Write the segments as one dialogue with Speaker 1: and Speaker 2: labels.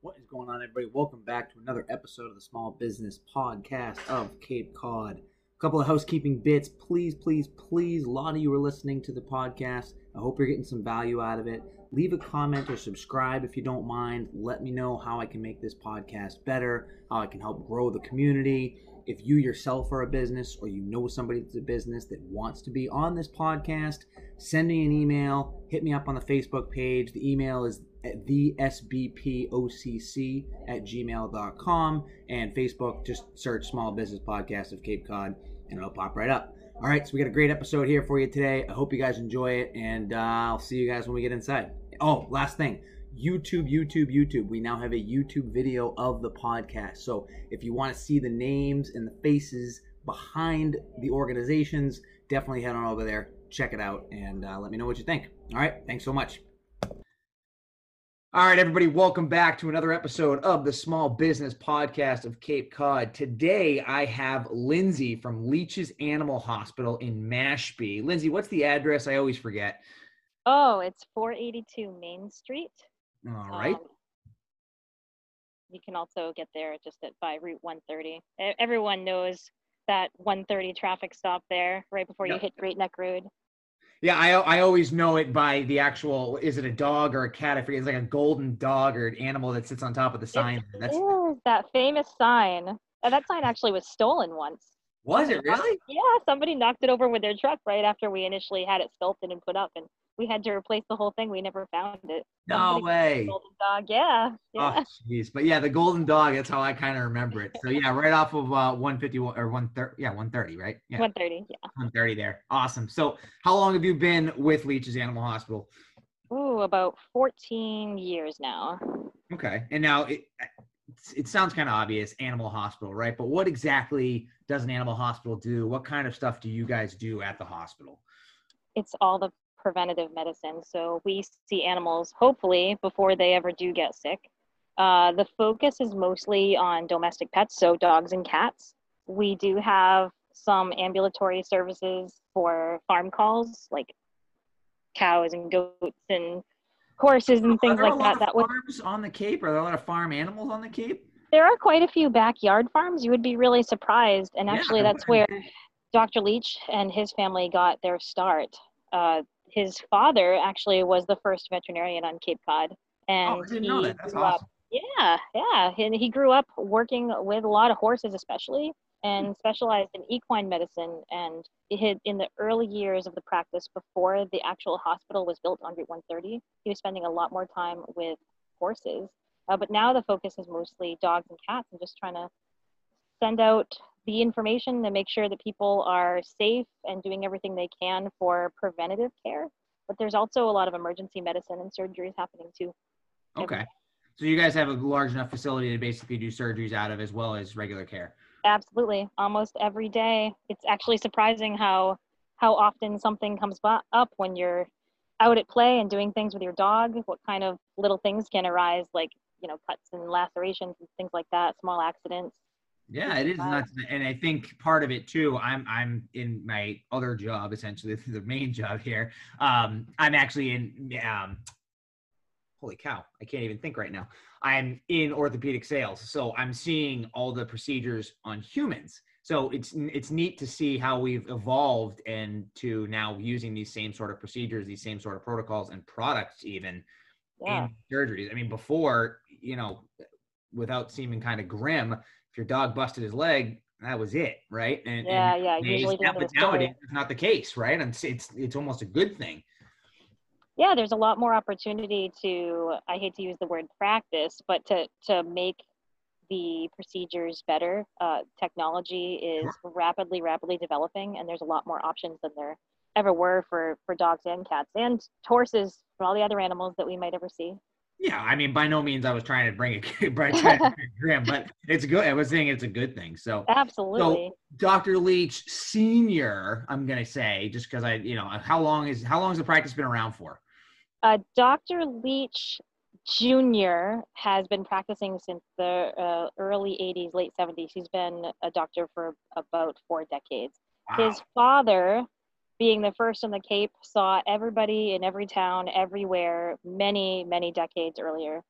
Speaker 1: What is going on, everybody? Welcome back to another episode of the Small Business Podcast of Cape Cod. A couple of housekeeping bits. Please, please, please, a lot of you are listening to the podcast. I hope you're getting some value out of it. Leave a comment or subscribe if you don't mind. Let me know how I can make this podcast better, how I can help grow the community. If you yourself are a business or you know somebody that's a business that wants to be on this podcast, send me an email. Hit me up on the Facebook page. The email is at the SBPOCC at gmail.com. And Facebook, just search Small Business Podcast of Cape Cod and it'll pop right up. All right, so we got a great episode here for you today. I hope you guys enjoy it, and uh, I'll see you guys when we get inside. Oh, last thing YouTube, YouTube, YouTube. We now have a YouTube video of the podcast. So if you want to see the names and the faces behind the organizations, definitely head on over there, check it out, and uh, let me know what you think. All right, thanks so much. All right, everybody, welcome back to another episode of the Small Business Podcast of Cape Cod. Today, I have Lindsay from Leach's Animal Hospital in Mashpee. Lindsay, what's the address? I always forget.
Speaker 2: Oh, it's 482 Main Street.
Speaker 1: All right.
Speaker 2: Um, you can also get there just at by Route 130. E- Everyone knows that 130 traffic stop there right before
Speaker 1: Yep.
Speaker 2: you hit Great Neck Road.
Speaker 1: Yeah, I I always know it by the actual. Is it a dog or a cat? I forget. It's like a golden dog or an animal that sits on top of the sign. That's
Speaker 2: Is that famous sign. Uh, that sign actually was stolen once.
Speaker 1: was it really?
Speaker 2: Yeah, somebody knocked it over with their truck right after we initially had it sculpted and put up, and we had to replace the whole thing. We never found it.
Speaker 1: No
Speaker 2: Somebody-
Speaker 1: way.
Speaker 2: Golden dog, yeah, yeah.
Speaker 1: Oh, jeez. But yeah, the golden dog. That's how I kind of remember it. So yeah, right off of uh, 151 or 130. Yeah, 130, right? Yeah,
Speaker 2: 130, yeah.
Speaker 1: 130 there. Awesome. So how long have you been with Leach's Animal Hospital?
Speaker 2: Ooh, about 14 years now.
Speaker 1: Okay. And now it it sounds kind of obvious, animal hospital, right? But what exactly does an animal hospital do? What kind of stuff do you guys do at the hospital?
Speaker 2: It's all the preventative medicine. So we see animals, hopefully, before they ever do get sick. Uh, the focus is mostly on domestic pets, so dogs and cats. We do have some ambulatory services for farm calls, like cows and goats and horses and
Speaker 1: Are
Speaker 2: things
Speaker 1: there a
Speaker 2: like
Speaker 1: lot
Speaker 2: that.
Speaker 1: of
Speaker 2: That would
Speaker 1: farms on the Cape? Are there a lot of farm animals on the Cape?
Speaker 2: there are quite a few backyard farms. You would be really surprised. And actually,
Speaker 1: I
Speaker 2: that's where Dr. Leach and his family got their start. Uh, his father actually was the first veterinarian on Cape Cod. And
Speaker 1: Oh, I didn't know
Speaker 2: he
Speaker 1: that. That's
Speaker 2: grew up- yeah, yeah. And he grew up working with a lot of horses, especially, and specialized in equine medicine. And had, in the early years of the practice, before the actual hospital was built on Route 130, he was spending a lot more time with horses. Uh, but now the focus is mostly dogs and cats, and just trying to send out the information to make sure that people are safe and doing everything they can for preventative care. But there's also a lot of emergency medicine and surgeries happening too.
Speaker 1: Okay. So you guys have a large enough facility to basically do surgeries out of as well as regular care.
Speaker 2: Absolutely, almost every day. It's actually surprising how how often something comes up when you're out at play and doing things with your dog. What kind of little things can arise, like you know, cuts and lacerations and things like that, small accidents.
Speaker 1: Yeah, it is nuts, and I think part of it too. I'm I'm in my other job, essentially the main job here. Um, I'm actually in. Um, holy cow, I can't even think right now. I'm in orthopedic sales, so I'm seeing all the procedures on humans. So it's it's neat to see how we've evolved and to now using these same sort of procedures, these same sort of protocols and products even
Speaker 2: Yeah,
Speaker 1: in surgeries. I mean, before, you know, without seeming kind of grim, your dog busted his leg, that was it, right? And,
Speaker 2: yeah,
Speaker 1: and
Speaker 2: yeah. Usually,
Speaker 1: but nowadays it's not the case, right? And it's, it's it's almost a good thing.
Speaker 2: yeah there's a lot more opportunity to i hate to use the word practice but to to make the procedures better uh, technology is rapidly rapidly developing and there's a lot more options than there ever were for for dogs and cats and horses and all the other animals that we might ever see
Speaker 1: Yeah, I mean, by no means I was trying to bring it, by trying to bring it grim, but it's good. I was saying it's a good thing. So,
Speaker 2: absolutely so
Speaker 1: Dr. Leach Senior, I'm gonna say, just because I, you know, how long is how long has the practice been around for?
Speaker 2: uh, dr leach jr has been practicing since the uh, early 80s late 70s he's been a doctor for about four decades
Speaker 1: Wow.
Speaker 2: his father being the first on the cape saw everybody in every town everywhere many many decades earlier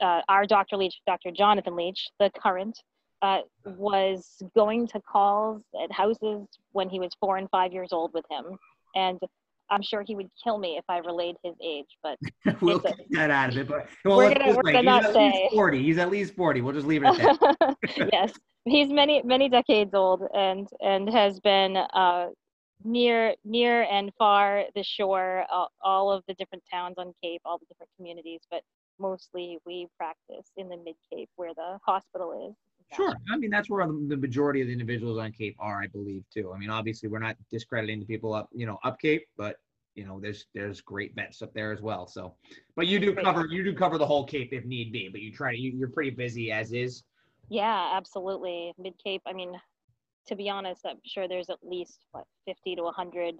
Speaker 2: uh, our Dr. Leach, Dr. Jonathan Leach, the current, uh, was going to calls at houses when he was four and five years old with him. And I'm sure he would kill me if I relayed his age, but
Speaker 1: we'll
Speaker 2: a-
Speaker 1: keep that out of it. But well,
Speaker 2: We're gonna- we're gonna
Speaker 1: He's
Speaker 2: not
Speaker 1: at least
Speaker 2: say.
Speaker 1: forty. He's at least forty. We'll just leave it at that.
Speaker 2: yes, he's many many decades old and and has been uh, near near and far the shore, uh, all of the different towns on Cape, all the different communities, but mostly we practice in the Mid Cape where the hospital is.
Speaker 1: Sure. I mean, that's where the, majority of the individuals on Cape are, I believe, too. I mean, obviously, we're not discrediting the people up, you know, up Cape, but you know, there's there's great vets up there as well. So, but you do cover you do cover the whole Cape if need be. But you try to you, you're pretty busy as is.
Speaker 2: Yeah, absolutely. Mid Cape. I mean, to be honest, I'm sure there's at least what 50 to 100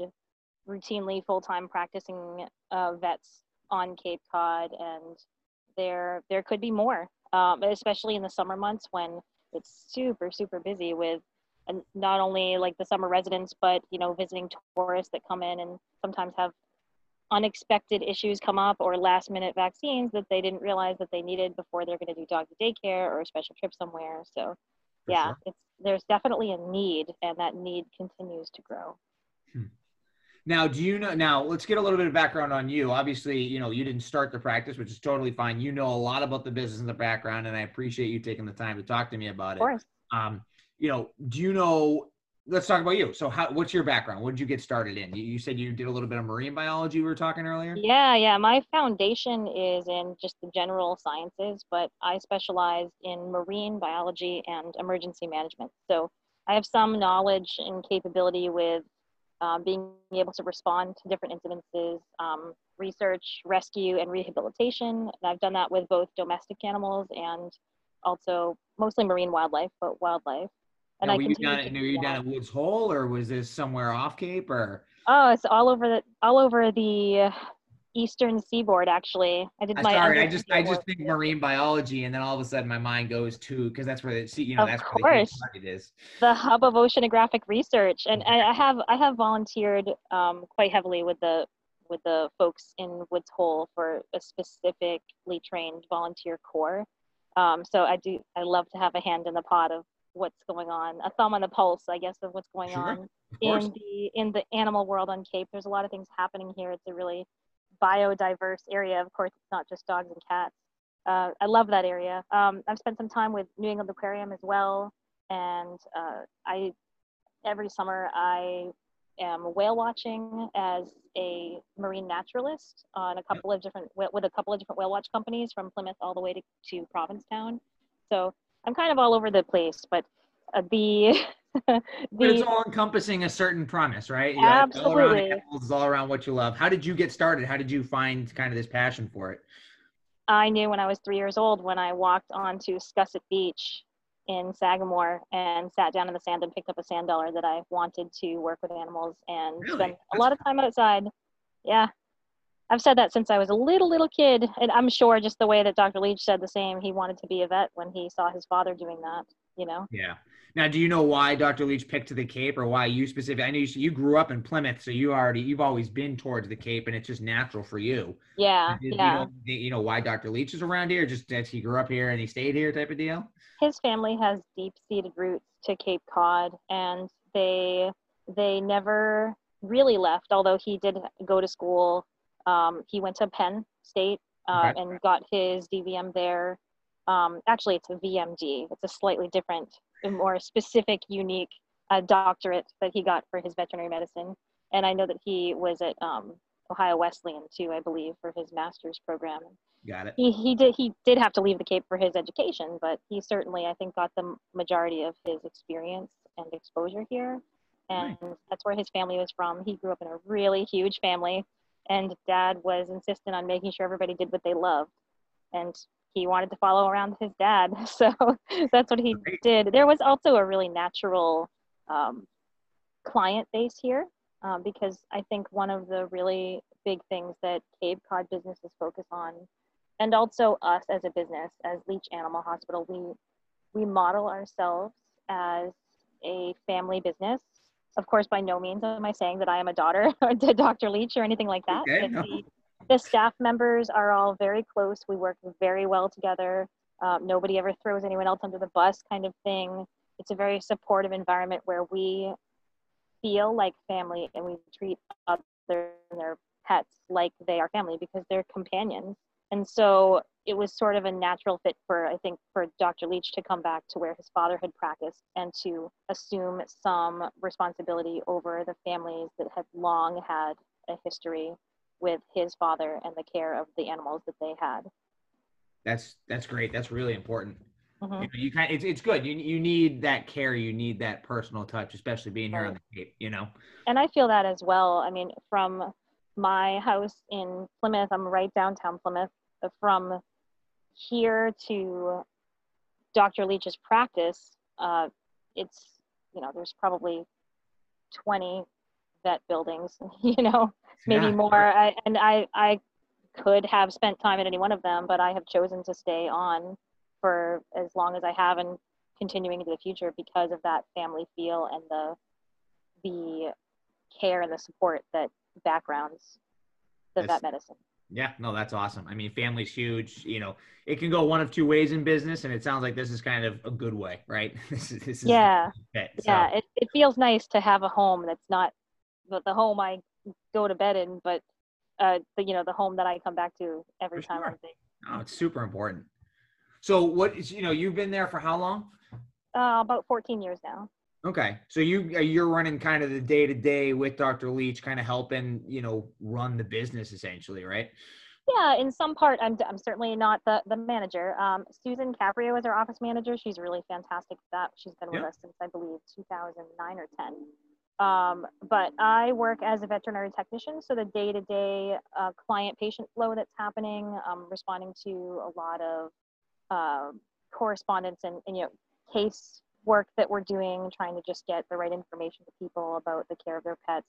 Speaker 2: routinely full-time practicing uh, vets on Cape Cod, and there there could be more, um, especially in the summer months when it's super super busy with and not only like the summer residents, but you know visiting tourists that come in and sometimes have unexpected issues come up or last minute vaccines that they didn't realize that they needed before they're going to do dog daycare or a special trip somewhere. So yeah,
Speaker 1: sure.
Speaker 2: it's there's definitely a need and that need continues to grow.
Speaker 1: Now, do you know? Now, let's get a little bit of background on you. Obviously, you know, you didn't start the practice, which is totally fine. You know a lot about the business and the background, and I appreciate you taking the time to talk to me about
Speaker 2: Of
Speaker 1: it.
Speaker 2: course.
Speaker 1: Um, you know, do you know? Let's talk about you. So, how? What's your background? What did you get started in? You, you said you did a little bit of marine biology. We were talking earlier.
Speaker 2: Yeah, yeah. My foundation is in just the general sciences, but I specialized in marine biology and emergency management. So I have some knowledge and capability with um, being able to respond to different incidences, um, research, rescue, and rehabilitation. And I've done that with both domestic animals and also mostly marine wildlife, but wildlife. And
Speaker 1: Now,
Speaker 2: I
Speaker 1: were you down at, were you down at Woods Hole, or was this somewhere off Cape, or?
Speaker 2: Oh, it's all over the all over the eastern seaboard. Actually, I did
Speaker 1: I'm
Speaker 2: my.
Speaker 1: sorry, I just I just think marine biology, and then all of a sudden my mind goes to because that's where the see you know
Speaker 2: Of
Speaker 1: that's where the
Speaker 2: course.
Speaker 1: Cape Cod it is.
Speaker 2: the hub of oceanographic research, and I I have I have volunteered um, quite heavily with the with the folks in Woods Hole for a specifically trained volunteer corps. Um, so I do I love to have a hand in the pot of what's going on, a thumb on the pulse, I guess, of what's going
Speaker 1: Sure,
Speaker 2: on in the in the animal world on Cape. There's a lot of things happening here. It's a really biodiverse area. Of course, it's not just dogs and cats. Uh, I love that area. Um, I've spent some time with New England Aquarium as well, and uh, I every summer I am whale watching as a marine naturalist on a couple of different with a couple of different whale watch companies from Plymouth all the way to, to Provincetown. So I'm kind of all over the place, but uh, the
Speaker 1: But it's all encompassing a certain premise, right? You got- it's All around
Speaker 2: Absolutely.
Speaker 1: animals, all around what you love. How did you get started? How did you find kind of this passion for it?
Speaker 2: I knew when I was three years old when I walked onto Scusset Beach in Sagamore and sat down in the sand and picked up a sand dollar that I wanted to work with animals and
Speaker 1: Really?
Speaker 2: spend a
Speaker 1: That's
Speaker 2: lot of time outside. Yeah. I've said that since I was a little, little kid. And I'm sure just the way that Dr. Leach said the same, he wanted to be a vet when he saw his father doing that, you know?
Speaker 1: Yeah. Now, do you know why Dr. Leach picked the Cape, or why you specifically? I know you, you grew up in Plymouth, so you already you've always been towards the Cape, and it's just natural for you.
Speaker 2: Yeah,
Speaker 1: Did
Speaker 2: yeah.
Speaker 1: You know, you know why Dr. Leach is around here? Just that he grew up here and he stayed here, type of deal.
Speaker 2: his family has deep-seated roots to Cape Cod, and they they never really left. Although he did go to school, um, he went to Penn State uh, and got his DVM there. Um, actually, it's a VMD. It's a slightly different, more specific, unique uh, doctorate that he got for his veterinary medicine. And I know that he was at um, Ohio Wesleyan too, I believe, for his master's program
Speaker 1: Got it.
Speaker 2: he, he did he did have to leave the Cape for his education, but he certainly I think got the majority of his experience and exposure here, and that's where his family was from. He grew up in a really huge family, and Dad was insistent on making sure everybody did what they loved, and he wanted to follow around his dad, so that's what he
Speaker 1: Great.
Speaker 2: did. There was also a really natural um, client base here um, because I think one of the really big things that Cape Cod businesses focus on, and also us as a business, as Leach Animal Hospital, we we model ourselves as a family business. Of course, by no means am I saying that I am a daughter to Dr. Leach or anything like that.
Speaker 1: Okay, no.
Speaker 2: the, the staff members are all very close. We work very well together. Um, nobody ever throws anyone else under the bus, kind of thing. It's a very supportive environment where we feel like family and we treat other their pets like they are family because they're companions. And so it was sort of a natural fit for I think for Dr. Leach to come back to where his father had practiced and to assume some responsibility over the families that had long had a history with his father and the care of the animals that they had.
Speaker 1: That's that's great. That's really important.
Speaker 2: Mhm.
Speaker 1: You, know, you kind it's it's good. You you need that care. You need that personal touch, especially being here on the Cape. You know.
Speaker 2: And I feel that as well. I mean, from my house in Plymouth, I'm right downtown Plymouth. uh, From here to Dr. Leach's practice, uh, it's you know there's probably 20 vet buildings, you know, maybe
Speaker 1: Yeah.
Speaker 2: more. I, and I I could have spent time at any one of them, but I have chosen to stay on for as long as I have and continuing into the future because of that family feel and the the care and the support that backgrounds the vet medicine.
Speaker 1: Yeah, no, that's awesome. I mean, family's huge. You know, it can go one of two ways in business, and it sounds like this is kind of a good way, right? this is this is
Speaker 2: Yeah,
Speaker 1: it. So,
Speaker 2: yeah. It, it feels nice to have a home that's not the, the home I go to bed in, but uh, the, you know, the home that I come back to every
Speaker 1: For
Speaker 2: time
Speaker 1: sure. Oh, it's super important. So, what is you know, you've been there for how long?
Speaker 2: Uh, about 14 years now.
Speaker 1: Okay, so you you're running kind of the day to day with Dr. Leach, kind of helping you know run the business essentially, right?
Speaker 2: Yeah, in some part, I'm, I'm certainly not the, the manager. Um, Susan Caprio is our office manager. She's really fantastic at that. She's been with us since I believe 2009 or 10. Um, but I work as a veterinary technician, so the day to day client patient flow that's happening, um, responding to a lot of uh, correspondence and, and you know case work that we're doing, trying to just get the right information to people about the care of their pets,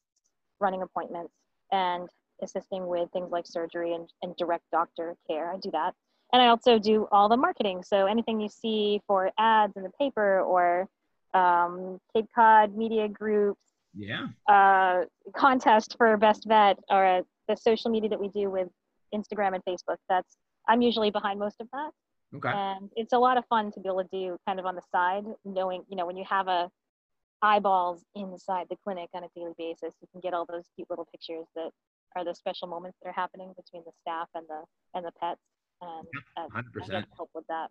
Speaker 2: running appointments, and assisting with things like surgery and, and direct doctor care. I do that. And I also do all the marketing. So anything you see for ads in the paper or um, Cape Cod media groups,
Speaker 1: Yeah.
Speaker 2: uh, contest for best vet, or uh, the social media that we do with Instagram and Facebook. That's I'm usually behind most of that
Speaker 1: Okay.
Speaker 2: and it's a lot of fun to be able to do kind of on the side knowing you know when you have a eyeballs inside the clinic on a daily basis you can get all those cute little pictures that are the special moments that are happening between the staff and the and the pets and uh, I
Speaker 1: Hundred
Speaker 2: get
Speaker 1: percent.
Speaker 2: to help with that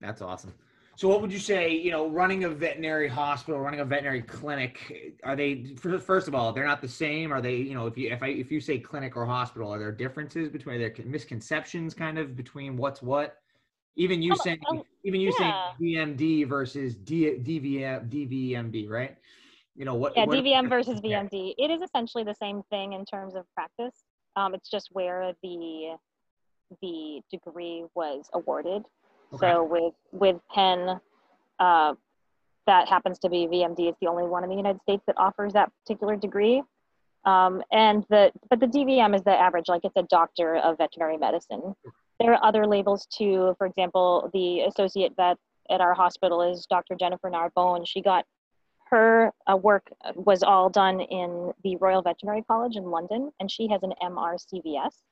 Speaker 1: That's awesome. So, what would you say? You know, running a veterinary hospital, running a veterinary clinic, are they? First of all, they're not the same. Are they? You know, if you if I if you say clinic or hospital, are there differences between? Are there misconceptions kind of between what's what? Even you
Speaker 2: Oh,
Speaker 1: saying,
Speaker 2: oh,
Speaker 1: even you
Speaker 2: yeah.
Speaker 1: saying DMD versus D, DVM, DVMD, right? You know what?
Speaker 2: yeah
Speaker 1: what-
Speaker 2: dvm versus vmd it is essentially the same thing in terms of practice um, it's just where the the degree was awarded
Speaker 1: Okay.
Speaker 2: So with with Penn, uh, that happens to be VMD. It's the only one in the United States that offers that particular degree. Um, and the but the DVM is the average, like it's a doctor of veterinary medicine. There are other labels too. For example, the associate vet at our hospital is Dr. Jennifer Narbonne. She got her uh, work was all done in the Royal Veterinary College in London, and she has an MRCVS.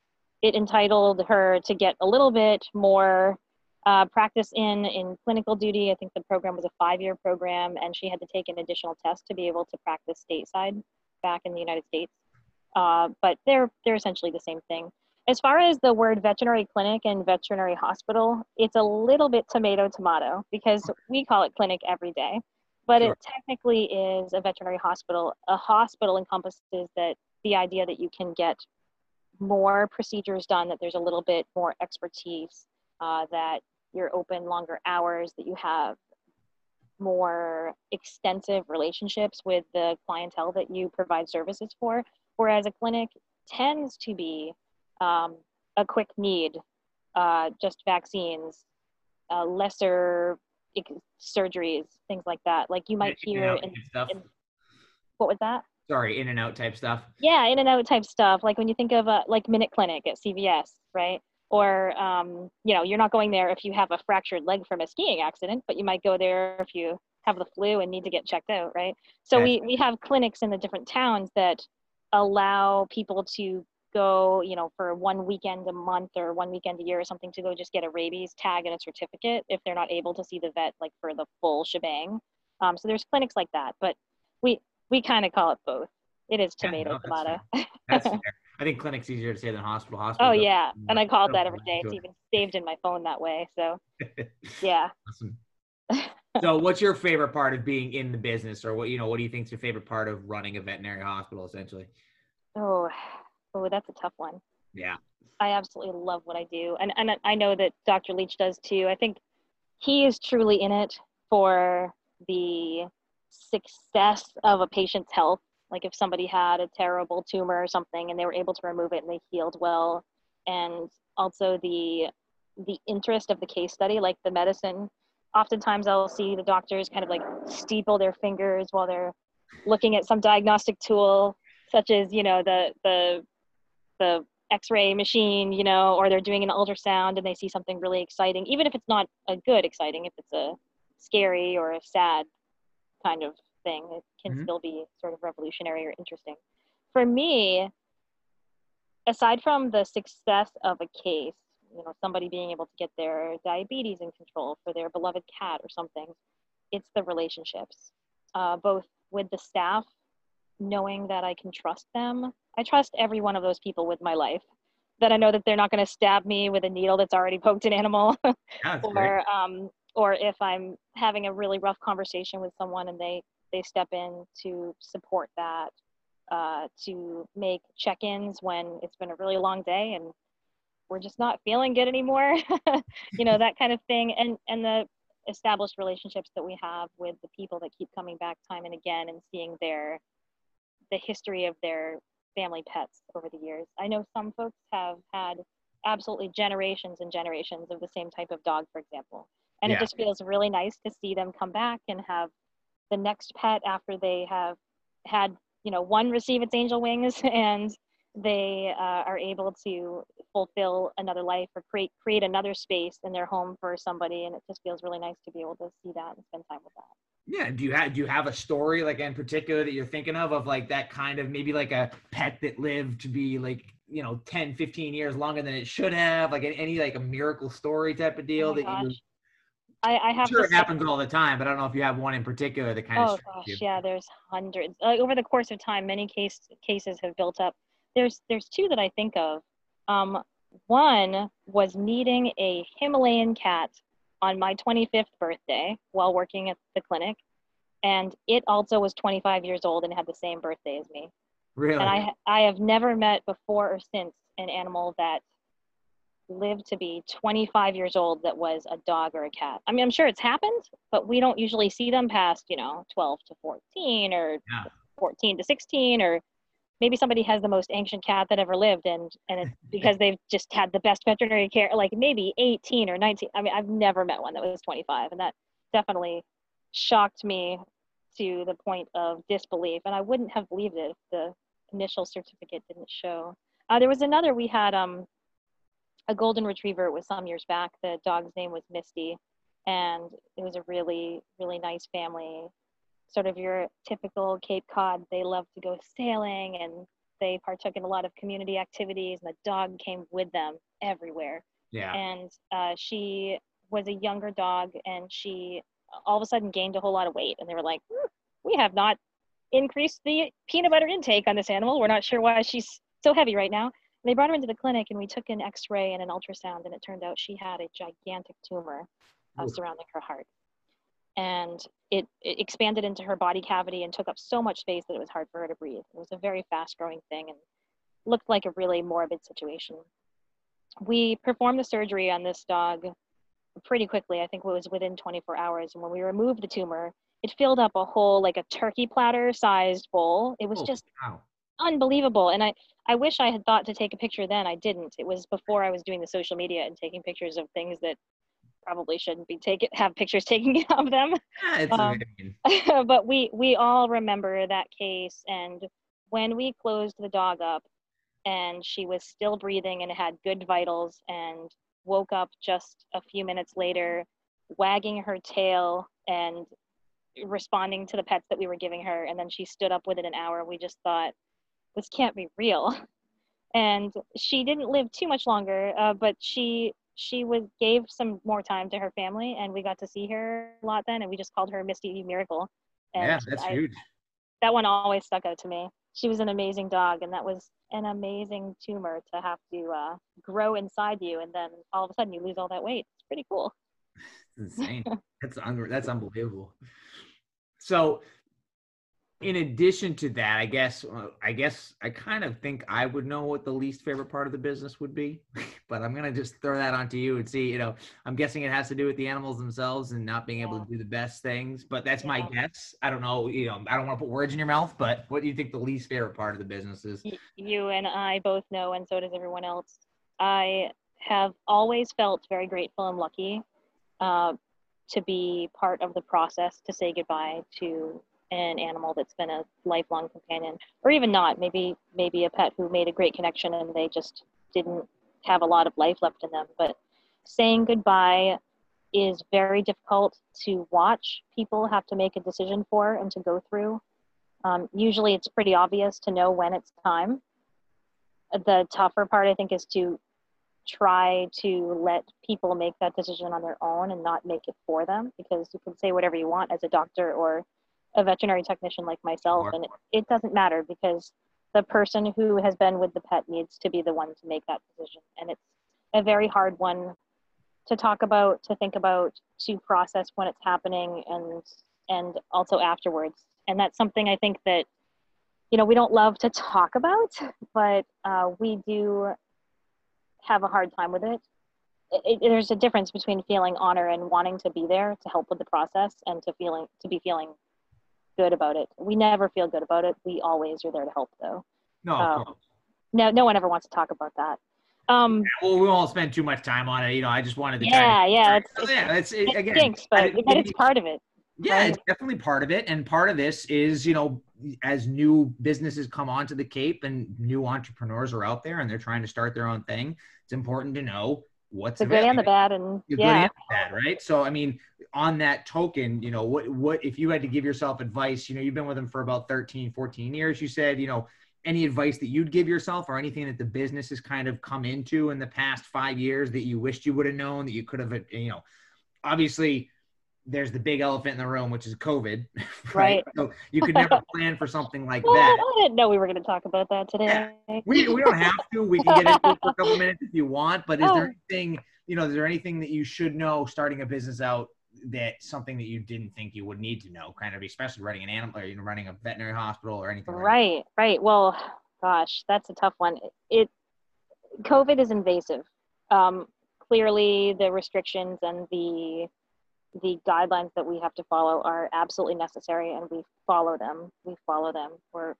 Speaker 2: It entitled her to get a little bit more uh, practice in in clinical duty. I think the program was a five-year program, and she had to take an additional test to be able to practice stateside back in the United States. Uh, but they're they're essentially the same thing. As far as the word veterinary clinic and veterinary hospital, it's a little bit tomato tomato because we call it clinic every day, but
Speaker 1: Sure.
Speaker 2: it technically is a veterinary hospital. A hospital encompasses that the idea that you can get more procedures done, that there's a little bit more expertise, uh, that you're open longer hours, that you have more extensive relationships with the clientele that you provide services for. Whereas a clinic tends to be um, a quick need, uh, just vaccines, uh, lesser surgeries, things like that. Like you might
Speaker 1: In
Speaker 2: hear, in,
Speaker 1: stuff.
Speaker 2: in- what was that?
Speaker 1: Sorry, in and out type stuff.
Speaker 2: Yeah, in and out type stuff. Like when you think of a like Minute Clinic at CVS, right? Or um, you know, you're not going there if you have a fractured leg from a skiing accident, but you might go there if you have the flu and need to get checked out, right? So we, we have clinics in the different towns that allow people to go, you know, for one weekend a month or one weekend a year or something to go just get a rabies tag and a certificate if they're not able to see the vet like for the full shebang. Um, so there's clinics like that, but we we kind of call it both. It is
Speaker 1: Yeah,
Speaker 2: tomato
Speaker 1: no, that's
Speaker 2: tomato.
Speaker 1: That's. I think clinic's easier to say than hospital. Hospital.
Speaker 2: oh yeah, and I call it that every day. It's
Speaker 1: it.
Speaker 2: even saved in my phone that way. So yeah.
Speaker 1: Awesome. so, what's your favorite part of being in the business, or what you know? What do you think is your favorite part of running a veterinary hospital, essentially?
Speaker 2: Oh, oh, that's a tough one.
Speaker 1: Yeah.
Speaker 2: I absolutely love what I do, and and I know that Dr. Leach does too. I think he is truly in it for the success of a patient's health. Like if somebody had a terrible tumor or something, and they were able to remove it and they healed well, and also the the interest of the case study, like the medicine. Oftentimes, I'll see the doctors kind of like steeple their fingers while they're looking at some diagnostic tool, such as you know the the the x-ray machine you know or they're doing an ultrasound and they see something really exciting even if it's not a good exciting if it's a scary or a sad kind of thing it can
Speaker 1: Mhm.
Speaker 2: still be sort of revolutionary or interesting for me aside from the success of a case you know somebody being able to get their diabetes in control for their beloved cat or something it's the relationships uh, both with the staff knowing that i can trust them I trust every one of those people with my life. That I know that they're not going to stab me with a needle that's already poked an animal,
Speaker 1: Yeah,
Speaker 2: or um, or if I'm having a really rough conversation with someone and they they step in to support that, uh, to make check-ins when it's been a really long day and we're just not feeling good anymore, you know that kind of thing, and and the established relationships that we have with the people that keep coming back time and again and seeing their the history of their family pets over the years. I know some folks have had absolutely generations and generations of the same type of dog, for example. And
Speaker 1: Yeah.
Speaker 2: it just feels really nice to see them come back and have the next pet after they have had, you know, one receive its angel wings and they uh, are able to fulfill another life or create create another space in their home for somebody and it just feels really nice to be able to see that and spend time with that
Speaker 1: Yeah. Do you have do you have a story like in particular that you're thinking of of like that kind of maybe like a pet that lived to be like you know 10 15 years longer than it should have like any, like a miracle story type of deal
Speaker 2: Oh
Speaker 1: that you
Speaker 2: gosh. I, I have
Speaker 1: sure it happens all the time but i don't know if you have one in particular that kind of
Speaker 2: Oh gosh,
Speaker 1: you.
Speaker 2: yeah. There's hundreds. Like over the course of time, many case cases have built up. There's there's two that I think of. Um, one was meeting a Himalayan cat on my 25th birthday while working at the clinic, and it also was 25 years old and had the same birthday as me.
Speaker 1: really
Speaker 2: And I I have never met before or since an animal that lived to be 25 years old that was a dog or a cat. I mean, I'm sure it's happened, but we don't usually see them past, you know, 12 to 14 or
Speaker 1: Yeah.
Speaker 2: 14 to 16 or maybe somebody has the most ancient cat that ever lived and and it's because they've just had the best veterinary care like maybe 18 or 19. I mean, I've never met one that was 25 and that definitely shocked me to the point of disbelief and I wouldn't have believed it if the initial certificate didn't show. Uh, there was another we had um a golden retriever. It was some years back. The dog's name was Misty, and it was a really really nice family. Sort of your typical Cape Cod. They love to go sailing and they partook in a lot of community activities. And the dog came with them everywhere
Speaker 1: yeah
Speaker 2: and uh, she was a younger dog and she all of a sudden gained a whole lot of weight and they were like "Hmm, we have not increased the peanut butter intake on this animal we're not sure why she's so heavy right now they brought her into the clinic and we took an x-ray and an ultrasound and it turned out she had a gigantic tumor uh, surrounding her heart and it, it expanded into her body cavity and took up so much space that it was hard for her to breathe it was a very fast growing thing and looked like a really morbid situation we performed the surgery on this dog pretty quickly. I think it was within 24 hours. And when we removed the tumor, it filled up a whole like a turkey platter sized bowl. It was
Speaker 1: Oh,
Speaker 2: just
Speaker 1: wow.
Speaker 2: Unbelievable. And I, I wish I had thought to take a picture then. I didn't. It was before I was doing the social media and taking pictures of things that probably shouldn't be taken have pictures taken of them.
Speaker 1: Yeah, it's,
Speaker 2: Um, but we we all remember that case and when we closed the dog up and she was still breathing and had good vitals and woke up just a few minutes later wagging her tail and responding to the pets that we were giving her and then she stood up within an hour we just thought this can't be real and she didn't live too much longer, uh, but she she was gave some more time to her family, and we got to see her a lot then, and we just called her Misty Miracle. And
Speaker 1: yeah, that's
Speaker 2: I,
Speaker 1: huge.
Speaker 2: That one always stuck out to me. She was an amazing dog, and that was an amazing tumor to have to uh, grow inside you, and then all of a sudden you lose all that weight. It's pretty cool.
Speaker 1: It's insane. that's un- that's unbelievable. So in addition to that, I guess uh, I guess I kind of think I would know what the least favorite part of the business would be, but I'm gonna just throw that onto you and see. You know, I'm guessing it has to do with the animals themselves and not being able to do the best things. But that's yeah. my guess. I don't know. You know, I don't want to put words in your mouth, but what do you think the least favorite part of the business is?
Speaker 2: You and I both know, and so does everyone else. I have always felt very grateful and lucky uh, to be part of the process to say goodbye to an animal that's been a lifelong companion or even not maybe maybe a pet who made a great connection and they just didn't have a lot of life left in them. But saying goodbye is very difficult to watch people have to make a decision for and to go through. Um, usually it's pretty obvious to know when it's time. The tougher part i think is to try to let people make that decision on their own and not make it for them because you can say whatever you want as a doctor or a veterinary technician like myself, and it, it doesn't matter because the person who has been with the pet needs to be the one to make that decision. And it's a very hard one to talk about, to think about, to process when it's happening, and and also afterwards. And that's something I think that you know we don't love to talk about, but uh, we do have a hard time with it. It, it, there's a difference between feeling honor and wanting to be there to help with the process and to feeling to be feeling good about it. We never feel good about it. We always are there to help, though.
Speaker 1: No, um,
Speaker 2: no, no one ever wants to talk about that. Um,
Speaker 1: yeah, well, we won't spend too much time on it. You know, I just wanted to.
Speaker 2: Yeah,
Speaker 1: to,
Speaker 2: yeah, it's,
Speaker 1: it's, yeah, it's it, again,
Speaker 2: stinks, but, but it's part of it.
Speaker 1: Yeah, right? it's definitely part of it, and part of this is you know, as new businesses come onto the Cape and new entrepreneurs are out there and they're trying to start their own thing. It's important to know what's
Speaker 2: the good and the bad and the yeah. and
Speaker 1: the bad, right? So I mean, on that token, you know, what what if you had to give yourself advice, you know, you've been with them for about 13, 14 years, you said, you know, any advice that you'd give yourself or anything that the business has kind of come into in the past 5 years that you wished you would have known that you could have you know, obviously there's the big elephant in the room, which is COVID.
Speaker 2: Right. right.
Speaker 1: So you could never plan for something like
Speaker 2: well,
Speaker 1: that.
Speaker 2: I didn't know we were going to talk about that today.
Speaker 1: We, we don't have to. We can get into it for a couple minutes if you want. But is oh. there anything, you know, is there anything that you should know starting a business out that something that you didn't think you would need to know, kind of, especially running an animal or you know, running a veterinary hospital or anything?
Speaker 2: Right.
Speaker 1: Like
Speaker 2: right. Well, gosh, that's a tough one. It COVID is invasive. Um, clearly, the restrictions and the the guidelines that we have to follow are absolutely necessary and we follow them we follow them we're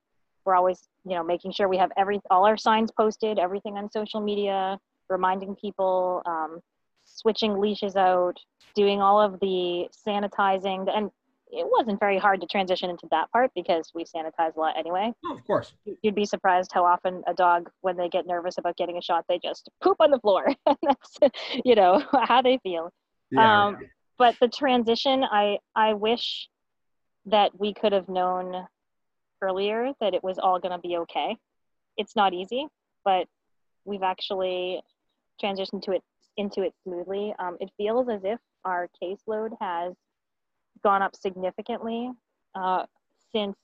Speaker 2: we're always you know making sure we have every all our signs posted everything on social media reminding people um, switching leashes out doing all of the sanitizing and it wasn't very hard to transition into that part because we sanitize a lot anyway.
Speaker 1: Oh, of course.
Speaker 2: You'd be surprised how often a dog, when they get nervous about getting a shot, they just poop on the floor. That's, you know, how they feel. Yeah, um, right but the transition i i wish that we could have known earlier that it was all going to be okay. It's not easy but we've actually transitioned to it into it smoothly. Um, it feels as if our caseload has gone up significantly uh, since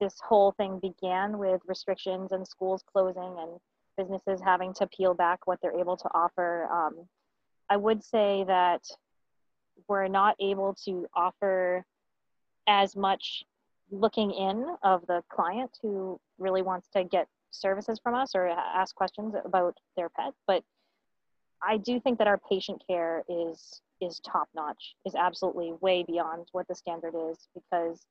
Speaker 2: this whole thing began with restrictions and schools closing and businesses having to peel back what they're able to offer. Um, i would say that we're not able to offer as much looking in of the client who really wants to get services from us or ask questions about their pet but i do think that our patient care is is top notch is absolutely way beyond what the standard is because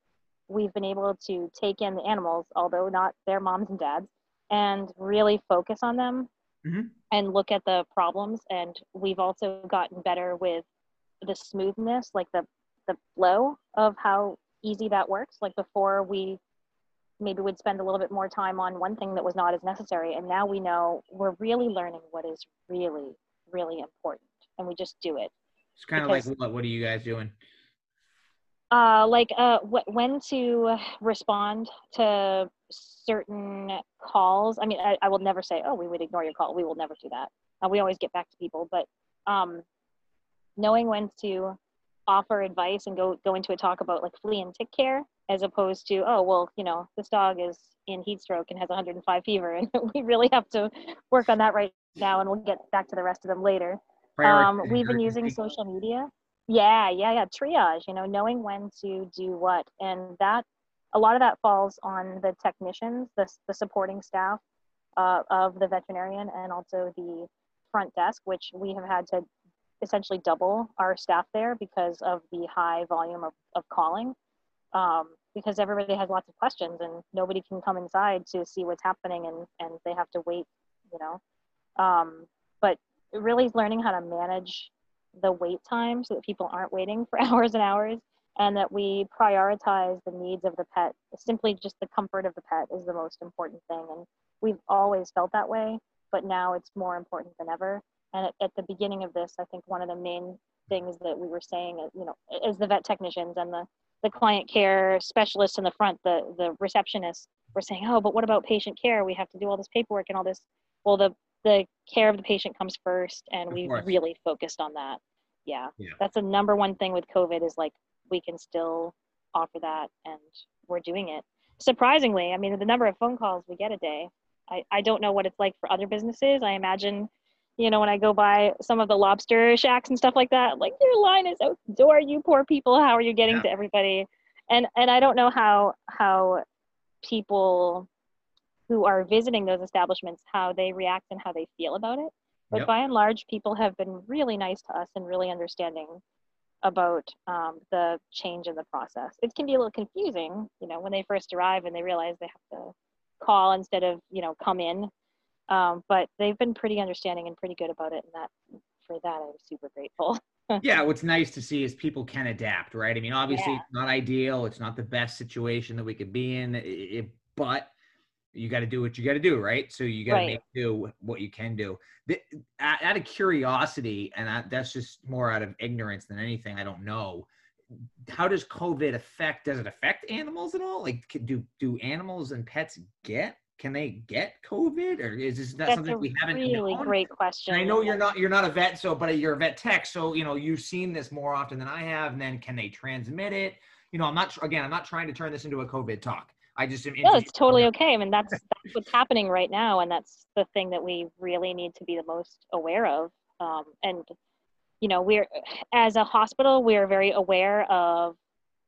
Speaker 2: we've been able to take in the animals although not their moms and dads and really focus on them mm-hmm. and look at the problems and we've also gotten better with the smoothness, like the the flow of how easy that works. Like before, we maybe would spend a little bit more time on one thing that was not as necessary, and now we know we're really learning what is really really important, and we just do it.
Speaker 1: It's kind of like what? What are you guys doing?
Speaker 2: uh, like uh, wh- when to respond to certain calls. I mean, I, I, will never say, "Oh, we would ignore your call." We will never do that. Uh, we always get back to people, but um, knowing when to offer advice and go go into a talk about like flea and tick care, as opposed to, "Oh, well, you know, this dog is in heat stroke and has 105 fever, and we really have to work on that right now, and we'll get back to the rest of them later." Um, we've been using social media yeah yeah yeah triage you know knowing when to do what and that a lot of that falls on the technicians the, the supporting staff uh, of the veterinarian and also the front desk which we have had to essentially double our staff there because of the high volume of, of calling um, because everybody has lots of questions and nobody can come inside to see what's happening and, and they have to wait you know? Um, but really learning how to manage the wait time so that people aren't waiting for hours and hours and that we prioritize the needs of the pet. Simply just the comfort of the pet is the most important thing and we've always felt that way but now it's more important than ever and at, at the beginning of this i think one of the main things that we were saying uh, you know as the vet technicians and the the client care specialists in the front the the receptionists were saying oh but what about patient care? We have to do all this paperwork and all this. Well the the care of the patient comes first and we really focused on that. Yeah. yeah. That's the number one thing with covid is like we can still offer that and we're doing it. Surprisingly i mean the number of phone calls we get a day i, I don't know what it's like for other businesses. I imagine you know when i go by some of the lobster shacks and stuff like that like your line is out the door you poor people. How are you getting yeah. to everybody? And and i don't know how how people who are visiting those establishments how they react and how they feel about it. But yep. by and large people have been really nice to us and really understanding about um, the change in the process. It can be a little confusing you know when they first arrive and they realize they have to call instead of you know come in um, but they've been pretty understanding and pretty good about it and that for that i'm super grateful
Speaker 3: yeah what's nice to see is people can adapt right i mean obviously yeah. it's not ideal it's not the best situation that we could be in it, but you got to do what you got to do, right? So you got to right. make do what you can do. The, out of curiosity, and I, that's just more out of ignorance than anything. I don't know. How does COVID affect? Does it affect animals at all? Like, do do animals and pets get? Can they get COVID, or is this not
Speaker 2: that's
Speaker 3: something we haven't?
Speaker 2: Really known? great question.
Speaker 3: And I know you're not you're not a vet, so but you're a vet tech, so you know you've seen this more often than I have. And then can they transmit it? You know, I'm not again. I'm not trying to turn this into a COVID talk I just am.
Speaker 2: No, it's totally okay. I mean, that's that's what's happening right now, and that's the thing that we really need to be the most aware of. Um, and you know, we're as a hospital, we're very aware of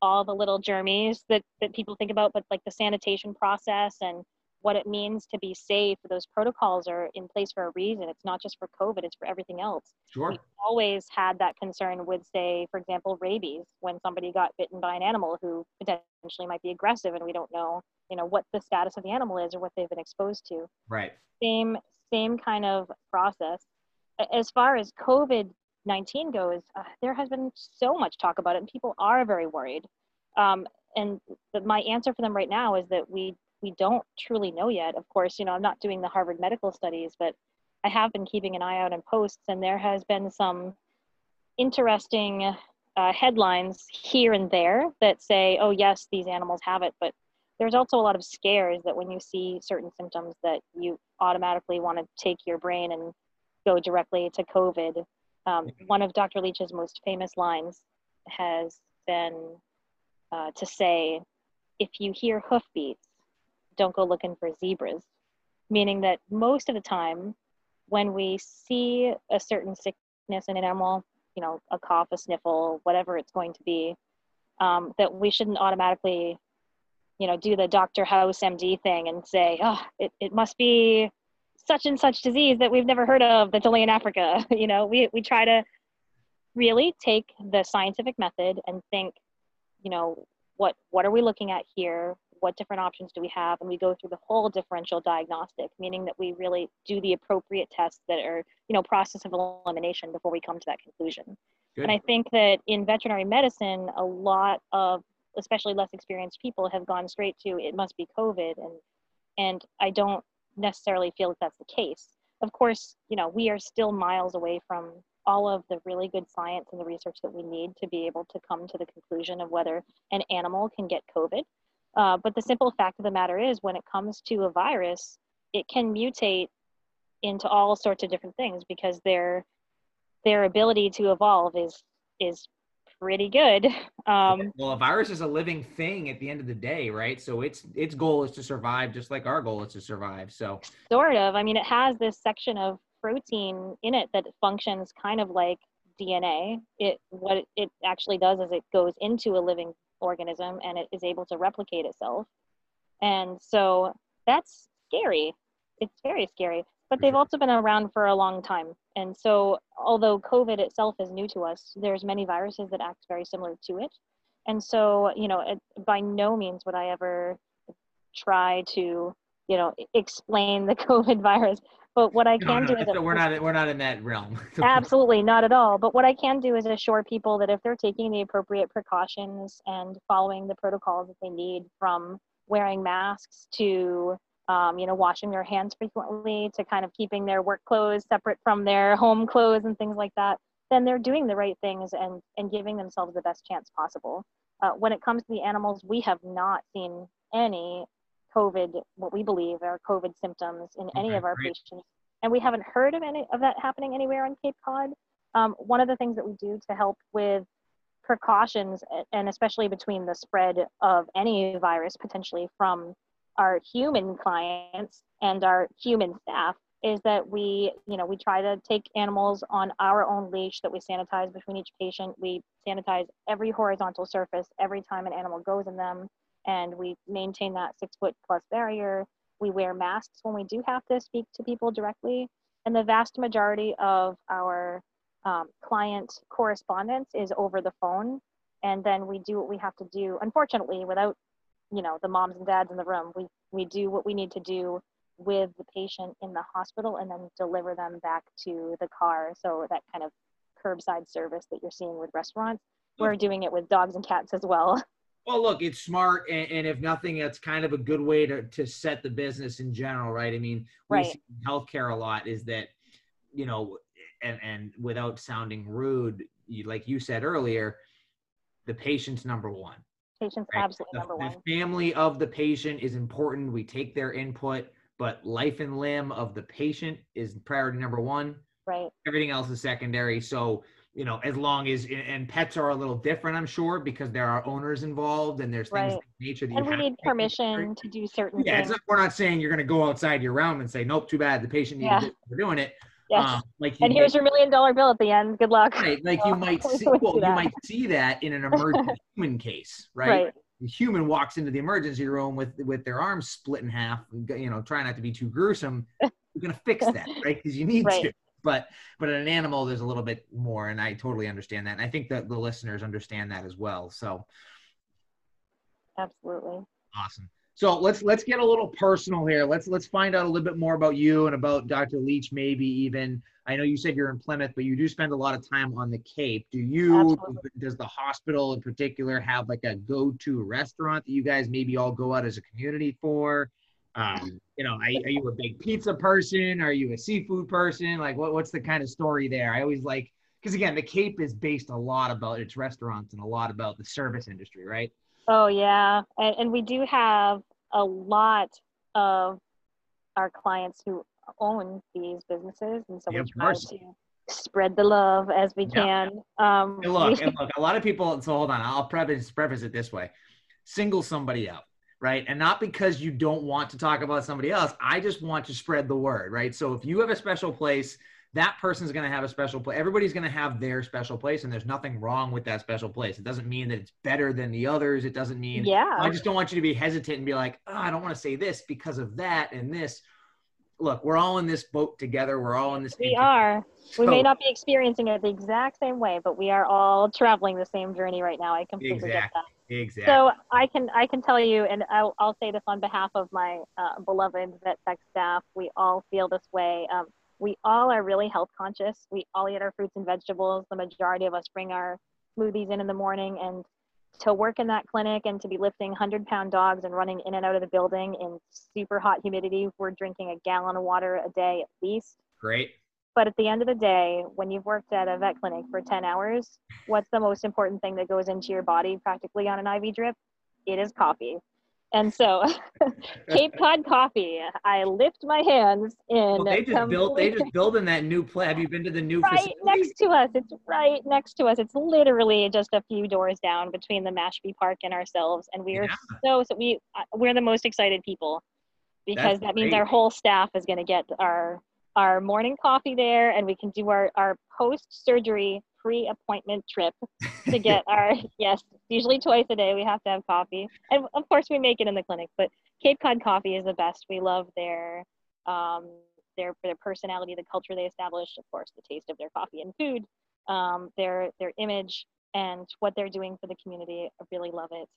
Speaker 2: all the little germies that that people think about, but like the sanitation process and what it means to be safe. Those protocols are in place for a reason. It's not just for COVID, it's for everything else.
Speaker 3: Sure. We've
Speaker 2: always had that concern with, say, for example, rabies, when somebody got bitten by an animal who potentially might be aggressive and we don't know, you know, what the status of the animal is or what they've been exposed to.
Speaker 3: Right.
Speaker 2: Same, same kind of process. As far as COVID 19 goes, uh, there has been so much talk about it and people are very worried. Um, and the, my answer for them right now is that we we don't truly know yet. Of course, you know, I'm not doing the Harvard medical studies, but I have been keeping an eye out on posts, and there has been some interesting uh, headlines here and there that say, oh, yes, these animals have it, but there's also a lot of scares that when you see certain symptoms that you automatically want to take your brain and go directly to COVID. Um, mm-hmm. one of Dr. Leach's most famous lines has been uh, to say, if you hear hoofbeats, don't go looking for zebras, meaning that most of the time when we see a certain sickness in an animal, you know, a cough, a sniffle, whatever it's going to be, um, that we shouldn't automatically, you know, do the Dr. House MD thing and say, oh, it, it must be such and such disease that we've never heard of that's only in Africa. you know, we, we try to really take the scientific method and think, you know, what what are we looking at here? What different options do we have and we go through the whole differential diagnostic meaning that we really do the appropriate tests that are you know process of elimination before we come to that conclusion Good. and i think that in veterinary medicine a lot of especially less experienced people have gone straight to it must be covid and and i don't necessarily feel that that's the case of course you know we are still miles away from all of the really good science and the research that we need to be able to come to the conclusion of whether an animal can get COVID. Uh, but the simple fact of the matter is, when it comes to a virus, it can mutate into all sorts of different things because their their ability to evolve is is pretty good. Um,
Speaker 1: well, a virus is a living thing at the end of the day, right? So its its goal is to survive, just like our goal is to survive. So
Speaker 2: sort of. I mean, it has this section of protein in it that functions kind of like DNA. It what it actually does is it goes into a living organism and it is able to replicate itself. And so that's scary. It's very scary. But they've also been around for a long time. And so although COVID itself is new to us, there's many viruses that act very similar to it. And so, you know, it, by no means would I ever try to, you know, explain the COVID virus but what I can no, no, do is
Speaker 1: we're not we're not in that realm.
Speaker 2: absolutely not at all. But what I can do is assure people that if they're taking the appropriate precautions and following the protocols that they need, from wearing masks to um, you know washing their hands frequently to kind of keeping their work clothes separate from their home clothes and things like that, then they're doing the right things and and giving themselves the best chance possible. Uh, when it comes to the animals, we have not seen any COVID, what we believe are COVID symptoms in any okay, of our great. patients. And we haven't heard of any of that happening anywhere on Cape Cod. Um, one of the things that we do to help with precautions, and especially between the spread of any virus potentially from our human clients and our human staff, is that we, you know, we try to take animals on our own leash that we sanitize between each patient. We sanitize every horizontal surface every time an animal goes in them and we maintain that six foot plus barrier. We wear masks when we do have to speak to people directly. And the vast majority of our um, client correspondence is over the phone. And then we do what we have to do, unfortunately, without, you know, the moms and dads in the room. We, we do what we need to do with the patient in the hospital and then deliver them back to the car. So that kind of curbside service that you're seeing with restaurants, we're doing it with dogs and cats as well.
Speaker 1: Well, look, it's smart, and, and, if nothing, it's kind of a good way to to set the business in general, right? I mean, we right. see healthcare a lot is that, you know, and and without sounding rude, you, like you said earlier, the patient's number one.
Speaker 2: Patient's right? absolutely
Speaker 1: the,
Speaker 2: number one.
Speaker 1: The family of the patient is important. We take their input, but life and limb of the patient is priority number one.
Speaker 2: Right.
Speaker 1: Everything else is secondary. So you know, as long as and pets are a little different, I'm sure, because there are owners involved and there's things right. nature that
Speaker 2: and we need permission to do certain
Speaker 1: yeah,
Speaker 2: things.
Speaker 1: Not, we're not saying you're going to go outside your realm and say, nope, too bad, the patient needs yeah. we're doing it.
Speaker 2: Yes. Um, like and here's might, your million dollar bill at the end. Good luck.
Speaker 1: Right. Like you might see, well, you might see that in an emergent human case, right? right? The human walks into the emergency room with with their arms split in half, you know, trying not to be too gruesome. You're gonna fix that, right? Because you need right. to but but in an animal there's a little bit more and i totally understand that and i think that the listeners understand that as well so.
Speaker 2: Absolutely.
Speaker 1: Awesome. So let's let's get a little personal here. Let's let's find out a little bit more about you and about dr leach maybe even i know you said you're in plymouth but you do spend a lot of time on the cape. Do you absolutely. does the hospital in particular have like a go-to restaurant that you guys maybe all go out as a community for um, you know, are, are, you a big pizza person? Are you a seafood person? Like, what, what's the kind of story there? I always like, because again, the Cape is based a lot about its restaurants and a lot about the service industry, right?
Speaker 2: Oh yeah, and, and we do have a lot of our clients who own these businesses, and so yeah, we try to spread the love as we yeah. can. Um,
Speaker 1: and look, and look, a lot of people. So hold on, I'll preface preface it this way: single somebody out right? And not because you don't want to talk about somebody else. I just want to spread the word, right? So if you have a special place, that person's going to have a special place. Everybody's going to have their special place, and there's nothing wrong with that special place. It doesn't mean that it's better than the others. It doesn't mean,
Speaker 2: yeah.
Speaker 1: I just don't want you to be hesitant and be like, oh, I don't want to say this because of that and this. Look, we're all in this boat together. We're all in this.
Speaker 2: We are. So, we may not be experiencing it the exact same way, but we are all traveling the same journey right now. I completely
Speaker 1: exactly.
Speaker 2: get that.
Speaker 1: Exactly.
Speaker 2: So I can I can tell you, and I'll, I'll say this on behalf of my uh, beloved vet tech staff. We all feel this way. Um, we all are really health conscious. We all eat our fruits and vegetables. The majority of us bring our smoothies in in the morning, and to work in that clinic and to be lifting 100 pound dogs and running in and out of the building in super hot humidity, we're drinking a gallon of water a day at least.
Speaker 1: Great.
Speaker 2: But at the end of the day, when you've worked at a vet clinic for 10 hours, what's the most important thing that goes into your body practically on an IV drip? It is coffee. And so, Cape Cod Coffee, I lift my hands in. Well,
Speaker 1: they just built. They just building that new place. Have you been to the new
Speaker 2: right
Speaker 1: facility?
Speaker 2: next to us? It's right next to us. It's literally just a few doors down between the Mashpee Park and ourselves, and we are yeah. so, so we uh, we're the most excited people because That's that means our whole staff is going to get our our morning coffee there, and we can do our our post surgery pre-appointment trip to get our yes usually twice a day we have to have coffee. And of course we make it in the clinic but cape cod coffee is the best. We love their um, their their personality the culture they establish of course the taste of their coffee and food um, their their image and what they're doing for the community. I really love it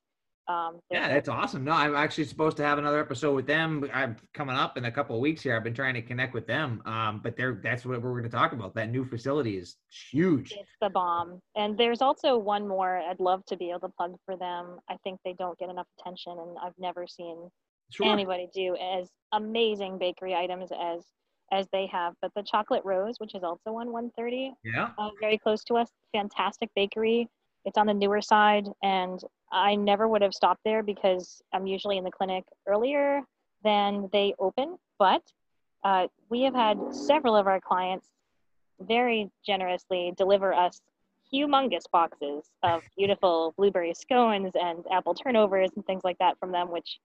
Speaker 1: um, yeah, that's awesome. No, I'm actually supposed to have another episode with them. I'm coming up in a couple of weeks here. I've been trying to connect with them. Um, but they're that's what we're going to talk about. That new facility is huge.
Speaker 2: It's the bomb. And there's also one more I'd love to be able to plug for them. I think they don't get enough attention, and I've never seen sure. anybody do as amazing bakery items as as they have. But the Chocolate Rose, which is also on 130,
Speaker 1: yeah, uh,
Speaker 2: very close to us, fantastic bakery. It's on the newer side, and I never would have stopped there because I'm usually in the clinic earlier than they open. But uh, we have had several of our clients very generously deliver us humongous boxes of beautiful blueberry scones and apple turnovers and things like that from them, which,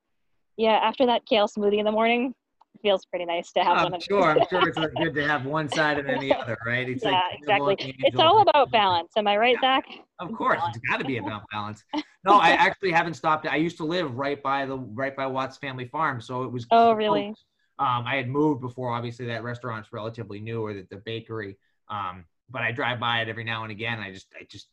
Speaker 2: yeah, after that kale smoothie in the morning, feels pretty nice to have
Speaker 1: I'm
Speaker 2: one of
Speaker 1: sure, I'm sure it's good to have one side and then the other, right?
Speaker 2: It's yeah, like exactly. It's all about balance. Am I right, yeah, Zach?
Speaker 1: Of course, balance. it's got to be about balance. No, I actually haven't stopped. I used to live right by the right by Watts Family Farm, so it was.
Speaker 2: Oh, close. really?
Speaker 1: Um, I had moved before. Obviously, that restaurant's relatively new, or that the bakery. Um, but I drive by it every now and again. I just, I just,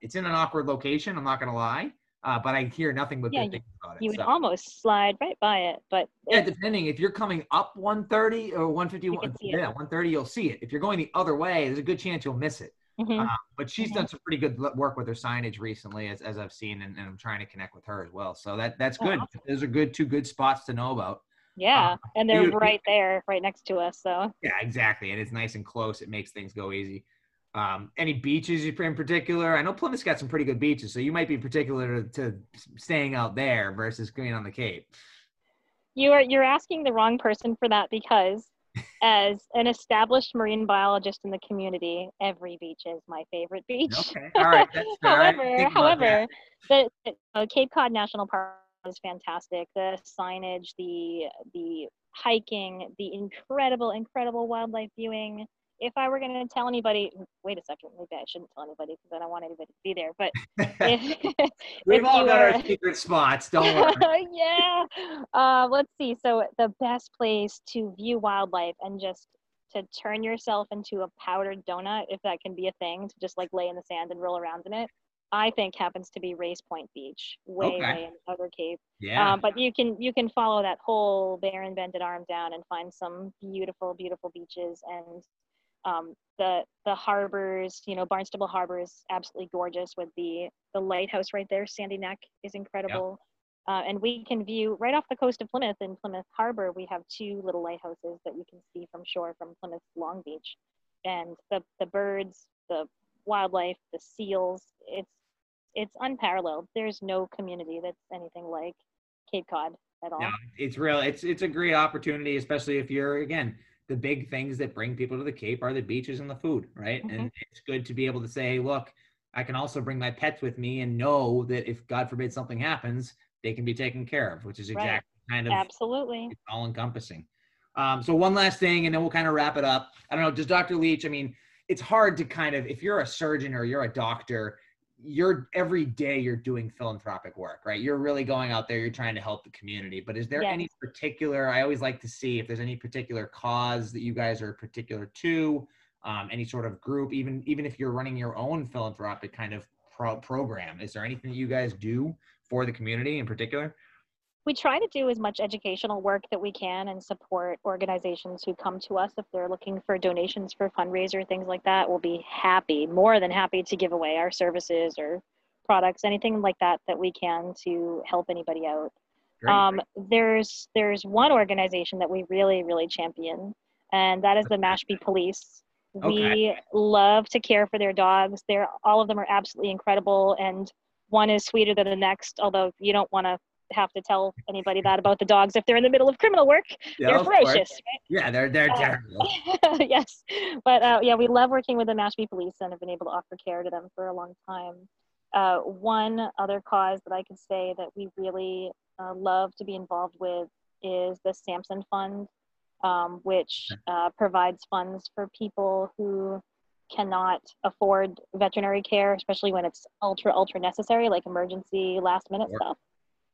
Speaker 1: it's in an awkward location. I'm not gonna lie. Uh, but I hear nothing but yeah, good things about it.
Speaker 2: You would so. almost slide right by it, but
Speaker 1: yeah, depending if you're coming up 130 or 151, yeah, 130, you'll see it. If you're going the other way, there's a good chance you'll miss it. Mm-hmm. Uh, but she's mm-hmm. done some pretty good work with her signage recently, as, as I've seen, and, and I'm trying to connect with her as well. So that that's oh, good. Awesome. Those are good two good spots to know about.
Speaker 2: Yeah, um, and they're you, right there, right next to us. So
Speaker 1: yeah, exactly, and it's nice and close. It makes things go easy. Um, any beaches in particular? I know Plymouth's got some pretty good beaches, so you might be particular to, to staying out there versus going on the Cape.
Speaker 2: You are you're asking the wrong person for that because as an established marine biologist in the community, every beach is my favorite beach.
Speaker 1: Okay, all right.
Speaker 2: however, however, the, the uh, Cape Cod National Park is fantastic. The signage, the the hiking, the incredible, incredible wildlife viewing if I were going to tell anybody, wait a second, maybe I shouldn't tell anybody because I don't want anybody to be there. But if,
Speaker 1: we've if all got our secret spots, don't worry.
Speaker 2: yeah. Uh, let's see. So the best place to view wildlife and just to turn yourself into a powdered donut, if that can be a thing, to just like lay in the sand and roll around in it. I think happens to be Race Point Beach, way okay. way in the Outer Cape.
Speaker 1: Yeah.
Speaker 2: Um, but you can you can follow that whole Barren Bended Arm down and find some beautiful beautiful beaches and um, the the harbors, you know, Barnstable Harbor is absolutely gorgeous with the the lighthouse right there. Sandy Neck is incredible. Yep. Uh, and we can view right off the coast of Plymouth in Plymouth Harbor. We have two little lighthouses that you can see from shore from Plymouth Long Beach, and the the birds, the wildlife, the seals. It's it's unparalleled. There's no community that's anything like Cape Cod at all. Yeah,
Speaker 1: it's real. It's it's a great opportunity, especially if you're again the big things that bring people to the Cape are the beaches and the food, right? Mm-hmm. And it's good to be able to say, look, I can also bring my pets with me and know that if God forbid something happens, they can be taken care of, which is exactly right. kind of
Speaker 2: absolutely
Speaker 1: all encompassing. Um, so one last thing, and then we'll kind of wrap it up. I don't know, does Dr. Leach? I mean, it's hard to kind of if you're a surgeon or you're a doctor, you're every day you're doing philanthropic work, right? You're really going out there, you're trying to help the community. But is there yes. any particular, I always like to see if there's any particular cause that you guys are particular to, um, any sort of group, even even if you're running your own philanthropic kind of pro- program, is there anything that you guys do for the community in particular?
Speaker 2: We try to do as much educational work that we can and support organizations who come to us if they're looking for donations for fundraiser things like that we'll be happy more than happy to give away our services or products anything like that that we can to help anybody out um, there's there's one organization that we really really champion and that is the mashpee police Okay. We love to care for their dogs. They're all of them are absolutely incredible, and one is sweeter than the next. Although you don't want to have to tell anybody that about the dogs if they're in the middle of criminal work. Yeah, they're ferocious. Right?
Speaker 1: Yeah, they're they're uh, terrible.
Speaker 2: yes, but uh, yeah, we love working with the Mashpee Police and have been able to offer care to them for a long time. Uh, one other cause that I could say that we really uh, love to be involved with is the Sampson Fund, um, which uh, provides funds for people who cannot afford veterinary care, especially when it's ultra, ultra necessary, like emergency last minute stuff.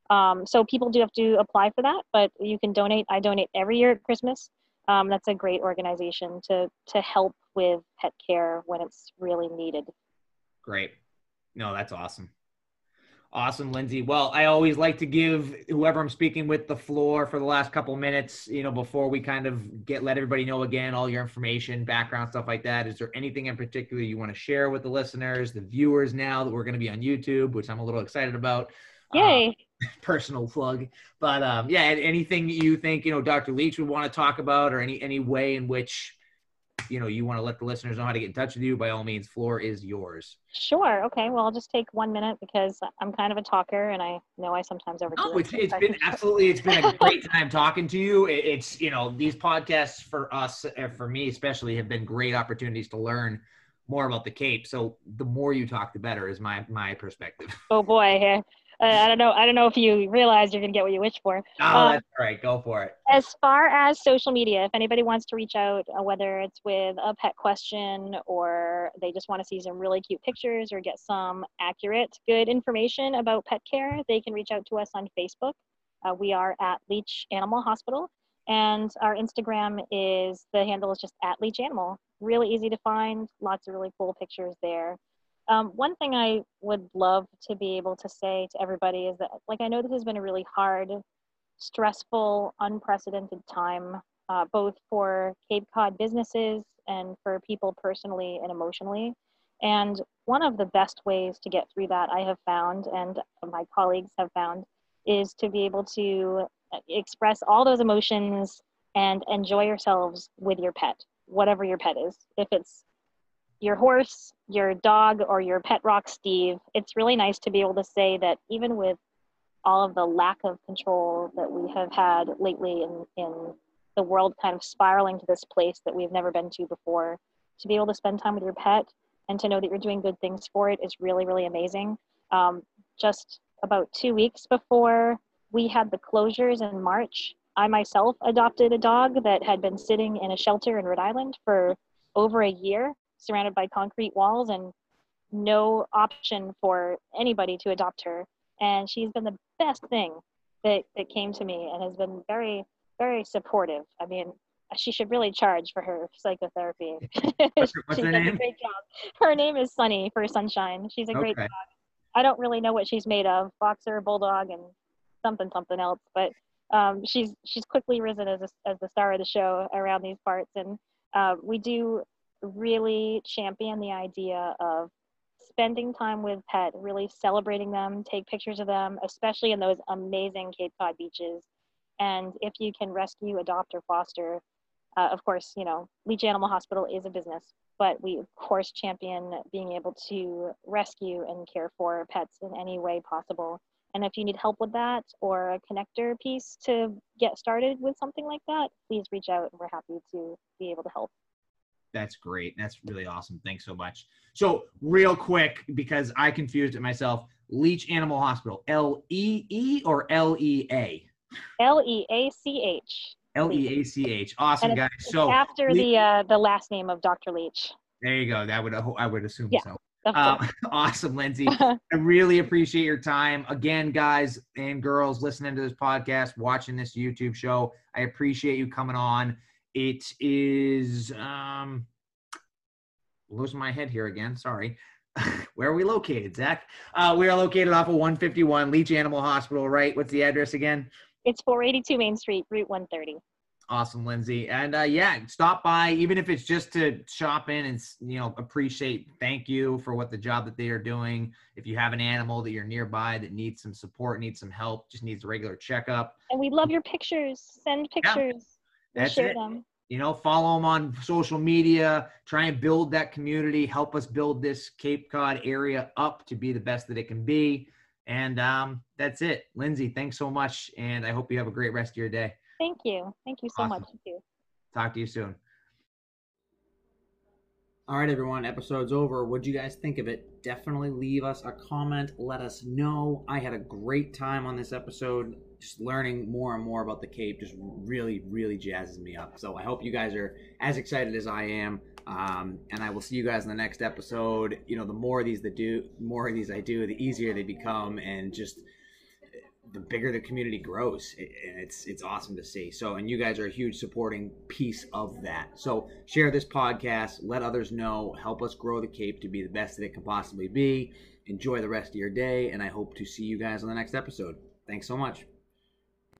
Speaker 2: Um, so people do have to apply for that, but you can donate. I donate every year at Christmas. Um, that's a great organization to to help with pet care when it's really needed.
Speaker 1: Great. No, that's awesome. Awesome, Lindsay. Well, I always like to give whoever I'm speaking with the floor for the last couple minutes, you know, before we kind of get let everybody know again all your information, background, stuff like that. Is there anything in particular you want to share with the listeners, the viewers now that we're going to be on YouTube, which I'm a little excited about?
Speaker 2: Yay.
Speaker 1: Uh, personal plug. But um, yeah, anything you think, you know, Dr. Leach would want to talk about or any any way in which you know you want to let the listeners know how to get in touch with you, by all means, floor is yours.
Speaker 2: Sure. Okay. Well, I'll just take one minute because I'm kind of a talker, and I know I sometimes overdo.
Speaker 1: Oh, it's, it's been absolutely. It's been a great time talking to you. It's you know these podcasts for us, uh, for me especially, have been great opportunities to learn more about the Cape. So the more you talk, the better is my my perspective.
Speaker 2: Oh boy, uh, I don't know. I don't know if you realize you're to get what you wish for.
Speaker 1: Oh, uh, that's all right. Go for it.
Speaker 2: As far as social media, if anybody wants to reach out, uh, whether it's with a pet question or they just want to see some really cute pictures or get some accurate, good information about pet care, they can reach out to us on Facebook. Uh, we are at Leach Animal Hospital, and our Instagram is the handle is just at Leach Animal. Really easy to find. Lots of really cool pictures there. Um, one thing I would love to be able to say to everybody is that, like, I know this has been a really hard, stressful, unprecedented time, uh, both for Cape Cod businesses and for people personally and emotionally. And one of the best ways to get through that, I have found, and my colleagues have found, is to be able to express all those emotions and enjoy yourselves with your pet, whatever your pet is. If it's your horse, your dog, or your pet rock Steve, it's really nice to be able to say that even with all of the lack of control that we have had lately in, in the world kind of spiraling to this place that we've never been to before, to be able to spend time with your pet and to know that you're doing good things for it is really, really amazing. Um, just about two weeks before we had the closures in March, I myself adopted a dog that had been sitting in a shelter in Rhode Island for over a year surrounded by concrete walls and no option for anybody to adopt her. And she's been the best thing that, that came to me and has been very, very supportive. I mean, she should really charge for her psychotherapy.
Speaker 1: What's, her, what's her name?
Speaker 2: great job. Her name is Sunny for Sunshine. She's a great okay. dog. I don't really know what she's made of, boxer, bulldog, and something something else. But um, she's she's quickly risen as a, as the star of the show around these parts, and uh, we do really champion the idea of spending time with pet, really celebrating them, take pictures of them, especially in those amazing Cape Cod beaches. And if you can rescue, adopt, or foster, uh, of course, you know, Leach Animal Hospital is a business, but we, of course, champion being able to rescue and care for pets in any way possible. And if you need help with that or a connector piece to get started with something like that, please reach out and we're happy to be able to help.
Speaker 1: That's great. That's really awesome. Thanks so much. So, real quick, because I confused it myself, Leach Animal Hospital, L E E or L E A?
Speaker 2: L E A C H.
Speaker 1: L E A C H. Awesome, guys. So
Speaker 2: after the uh, the last name of Dr. Leach.
Speaker 1: There you go. That would I would assume yeah, so. Um, awesome, Lindsay. I really appreciate your time. Again, guys and girls listening to this podcast, watching this YouTube show. I appreciate you coming on. It is um losing my head here again. Sorry. Where are we located, Zach? Uh, we are located off of 151 Leach Animal Hospital, right? What's the address again?
Speaker 2: It's 482 Main Street, Route 130.
Speaker 1: Awesome, Lindsay. And uh, yeah, stop by, even if it's just to shop in and, you know, appreciate, thank you for what the job that they are doing. If you have an animal that you're nearby that needs some support, needs some help, just needs a regular checkup.
Speaker 2: And we love your pictures. Send pictures.
Speaker 1: Yeah. That's it. Them.
Speaker 3: you know, follow them on social media, try and build that community, help us build this Cape Cod area up to be the best that it can be. And um, that's it. Lindsay, thanks so much. And I hope you have a great rest of your day.
Speaker 2: Thank you. Thank you so awesome. much. Thank you.
Speaker 3: Talk to you soon.
Speaker 1: All right, everyone, episode's over. What'd you guys think of it? Definitely leave us a comment. Let us know. I had a great time on this episode. Just learning more and more about the Cape just really, really jazzes me up. So I hope you guys are as excited as I am. Um, and I will see you guys in the next episode. You know, the more of these that do, more of these I do, the easier they become, and just the bigger the community grows and it's it's awesome to see so and you guys are a huge supporting piece of that so share this podcast let others know help us grow the cape to be the best that it can possibly be enjoy the rest of your day and i hope to see you guys on the next episode thanks so much